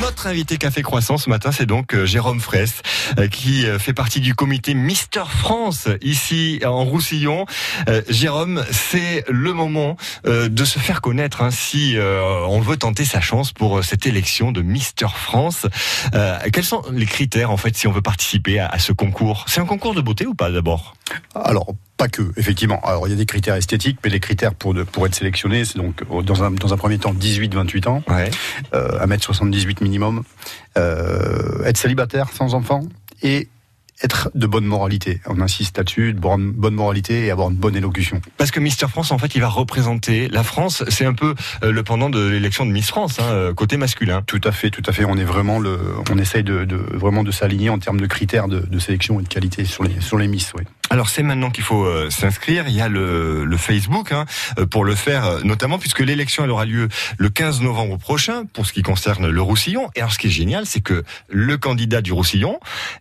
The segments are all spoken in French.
Notre invité Café Croissant ce matin, c'est donc euh, Jérôme Fraisse, euh, qui euh, fait partie du comité Mister France ici en Roussillon. Jérôme, c'est le moment de se faire connaître hein, si on veut tenter sa chance pour cette élection de Mister France. Quels sont les critères en fait si on veut participer à, ce concours? C'est un concours de beauté ou pas d'abord? Alors pas que, effectivement. Alors il y a des critères esthétiques, mais les critères pour, de, pour être sélectionné, c'est donc dans un, dans un premier temps 18-28 ans, ouais. euh, 1m78 minimum, euh, être célibataire sans enfant et être de bonne moralité. On insiste là-dessus, de bonne moralité et avoir une bonne élocution. Parce que Mister France, en fait, il va représenter la France. C'est un peu euh, le pendant de l'élection de Miss France, hein, euh, côté masculin. Tout à fait, tout à fait. On est vraiment le, on essaye de, de vraiment de s'aligner en termes de critères de, de, sélection et de qualité sur les sur les Miss. Oui. Alors c'est maintenant qu'il faut euh, s'inscrire. Il y a le, le Facebook hein, pour le faire, notamment puisque l'élection elle aura lieu le 15 novembre prochain pour ce qui concerne le Roussillon. Et alors ce qui est génial, c'est que le candidat du Roussillon,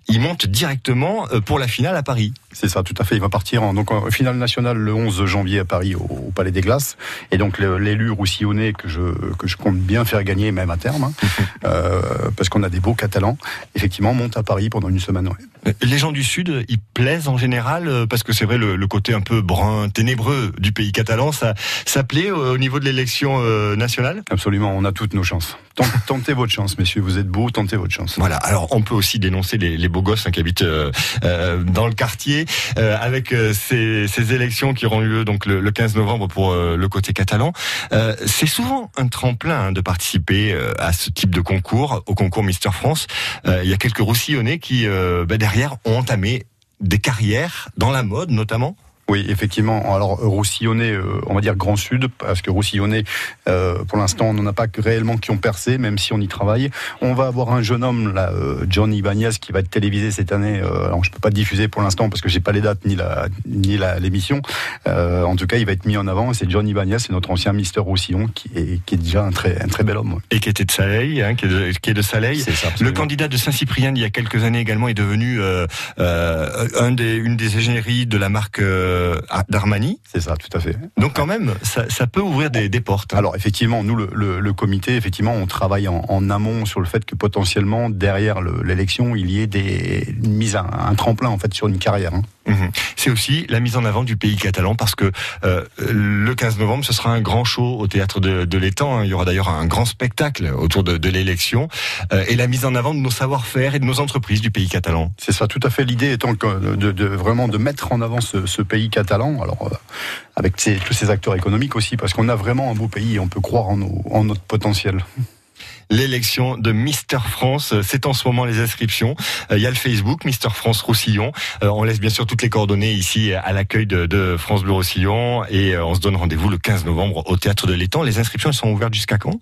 il monte directement euh, pour la finale à Paris. C'est ça, tout à fait. Il va partir en, donc, en finale nationale le 11 janvier à Paris au, Palais des Glaces. Et donc l'élu roussillonnais que je, que je compte bien faire gagner, même à terme, hein, euh, parce qu'on a des beaux Catalans, effectivement, monte à Paris pendant une semaine. Les gens du Sud, ils plaisent en général euh, parce que c'est vrai le, côté un peu brun, ténébreux du pays catalan, ça, ça plaît au niveau de l'élection nationale? Absolument, on a toutes nos chances. Tentez votre chance, messieurs, vous êtes beaux, tentez votre chance. Voilà, alors on peut aussi dénoncer les, beaux gosses hein, qui habitent euh, dans le quartier euh, avec euh, ces, ces, élections qui auront lieu donc le, 15 novembre pour le côté catalan. c'est souvent un tremplin hein, de participer à ce type de concours, au concours Mister France. Il y a quelques Roussillonnais qui bah, derrière ont entamé des carrières dans la mode notamment. Oui, effectivement. Alors Roussillonnais, euh, on va dire Grand Sud, parce que Roussillonnais, euh, pour l'instant, on n'en a pas réellement qui ont percé, même si on y travaille. On va avoir un jeune homme, là, euh, Johnny Ibanez, qui va être télévisé cette année. alors je peux pas diffuser pour l'instant parce que j'ai pas les dates ni la ni la l'émission. en tout cas, il va être mis en avant. C'est Johnny Ibanez, c'est notre ancien Mister Roussillon, qui est qui est déjà un très un très bel homme. Et qui était de Saleil, hein, qui, est de, qui est de Saleil. Le candidat de Saint-Cyprien il y a quelques années également est devenu un des une des ingénieries de la marque euh, d'Armani. C'est ça, tout à fait. Donc quand même, ça, peut ouvrir des, portes. Hein. Alors effectivement, nous, le, comité, effectivement, on travaille en, amont sur le fait que potentiellement, derrière l'élection, il y ait des, une mise à un tremplin en fait sur une carrière. Hein. Mhm. C'est aussi la mise en avant du pays catalan parce que euh, le 15 novembre, ce sera un grand show au théâtre de, de l'étang. Hein. Il y aura d'ailleurs un grand spectacle autour de, l'élection euh, et la mise en avant de nos savoir-faire et de nos entreprises du pays catalan. C'est ça, tout à fait. L'idée étant de, vraiment de mettre en avant ce, pays catalan. Alors euh, avec tous ces acteurs économiques aussi, parce qu'on a vraiment un beau pays et on peut croire en, en notre potentiel l'élection de Mister France. C'est en ce moment les inscriptions. Euh, il y a le Facebook Mister France Roussillon. Euh, on laisse bien sûr toutes les coordonnées ici à l'accueil de, France Bleu Roussillon et euh, on se donne rendez-vous le 15 novembre au théâtre de l'Étang. Les inscriptions elles sont ouvertes jusqu'à quand?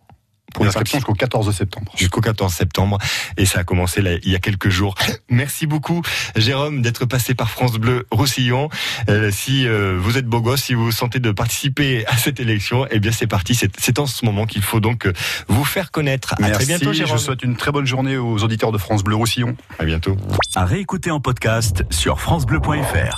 Pour l'inscription jusqu'au 14 septembre. Jusqu'au 14 septembre. Et ça a commencé là, il y a quelques jours. Merci beaucoup, Jérôme, d'être passé par France Bleu Roussillon. Euh, si euh, vous êtes beau gosse, si vous vous sentez de participer à cette élection, eh bien c'est parti. C'est en ce moment qu'il faut donc euh, vous faire connaître. À très bientôt, Jérôme. Je souhaite une très bonne journée aux auditeurs de France Bleu Roussillon. À bientôt. À réécouter en podcast sur FranceBleu.fr.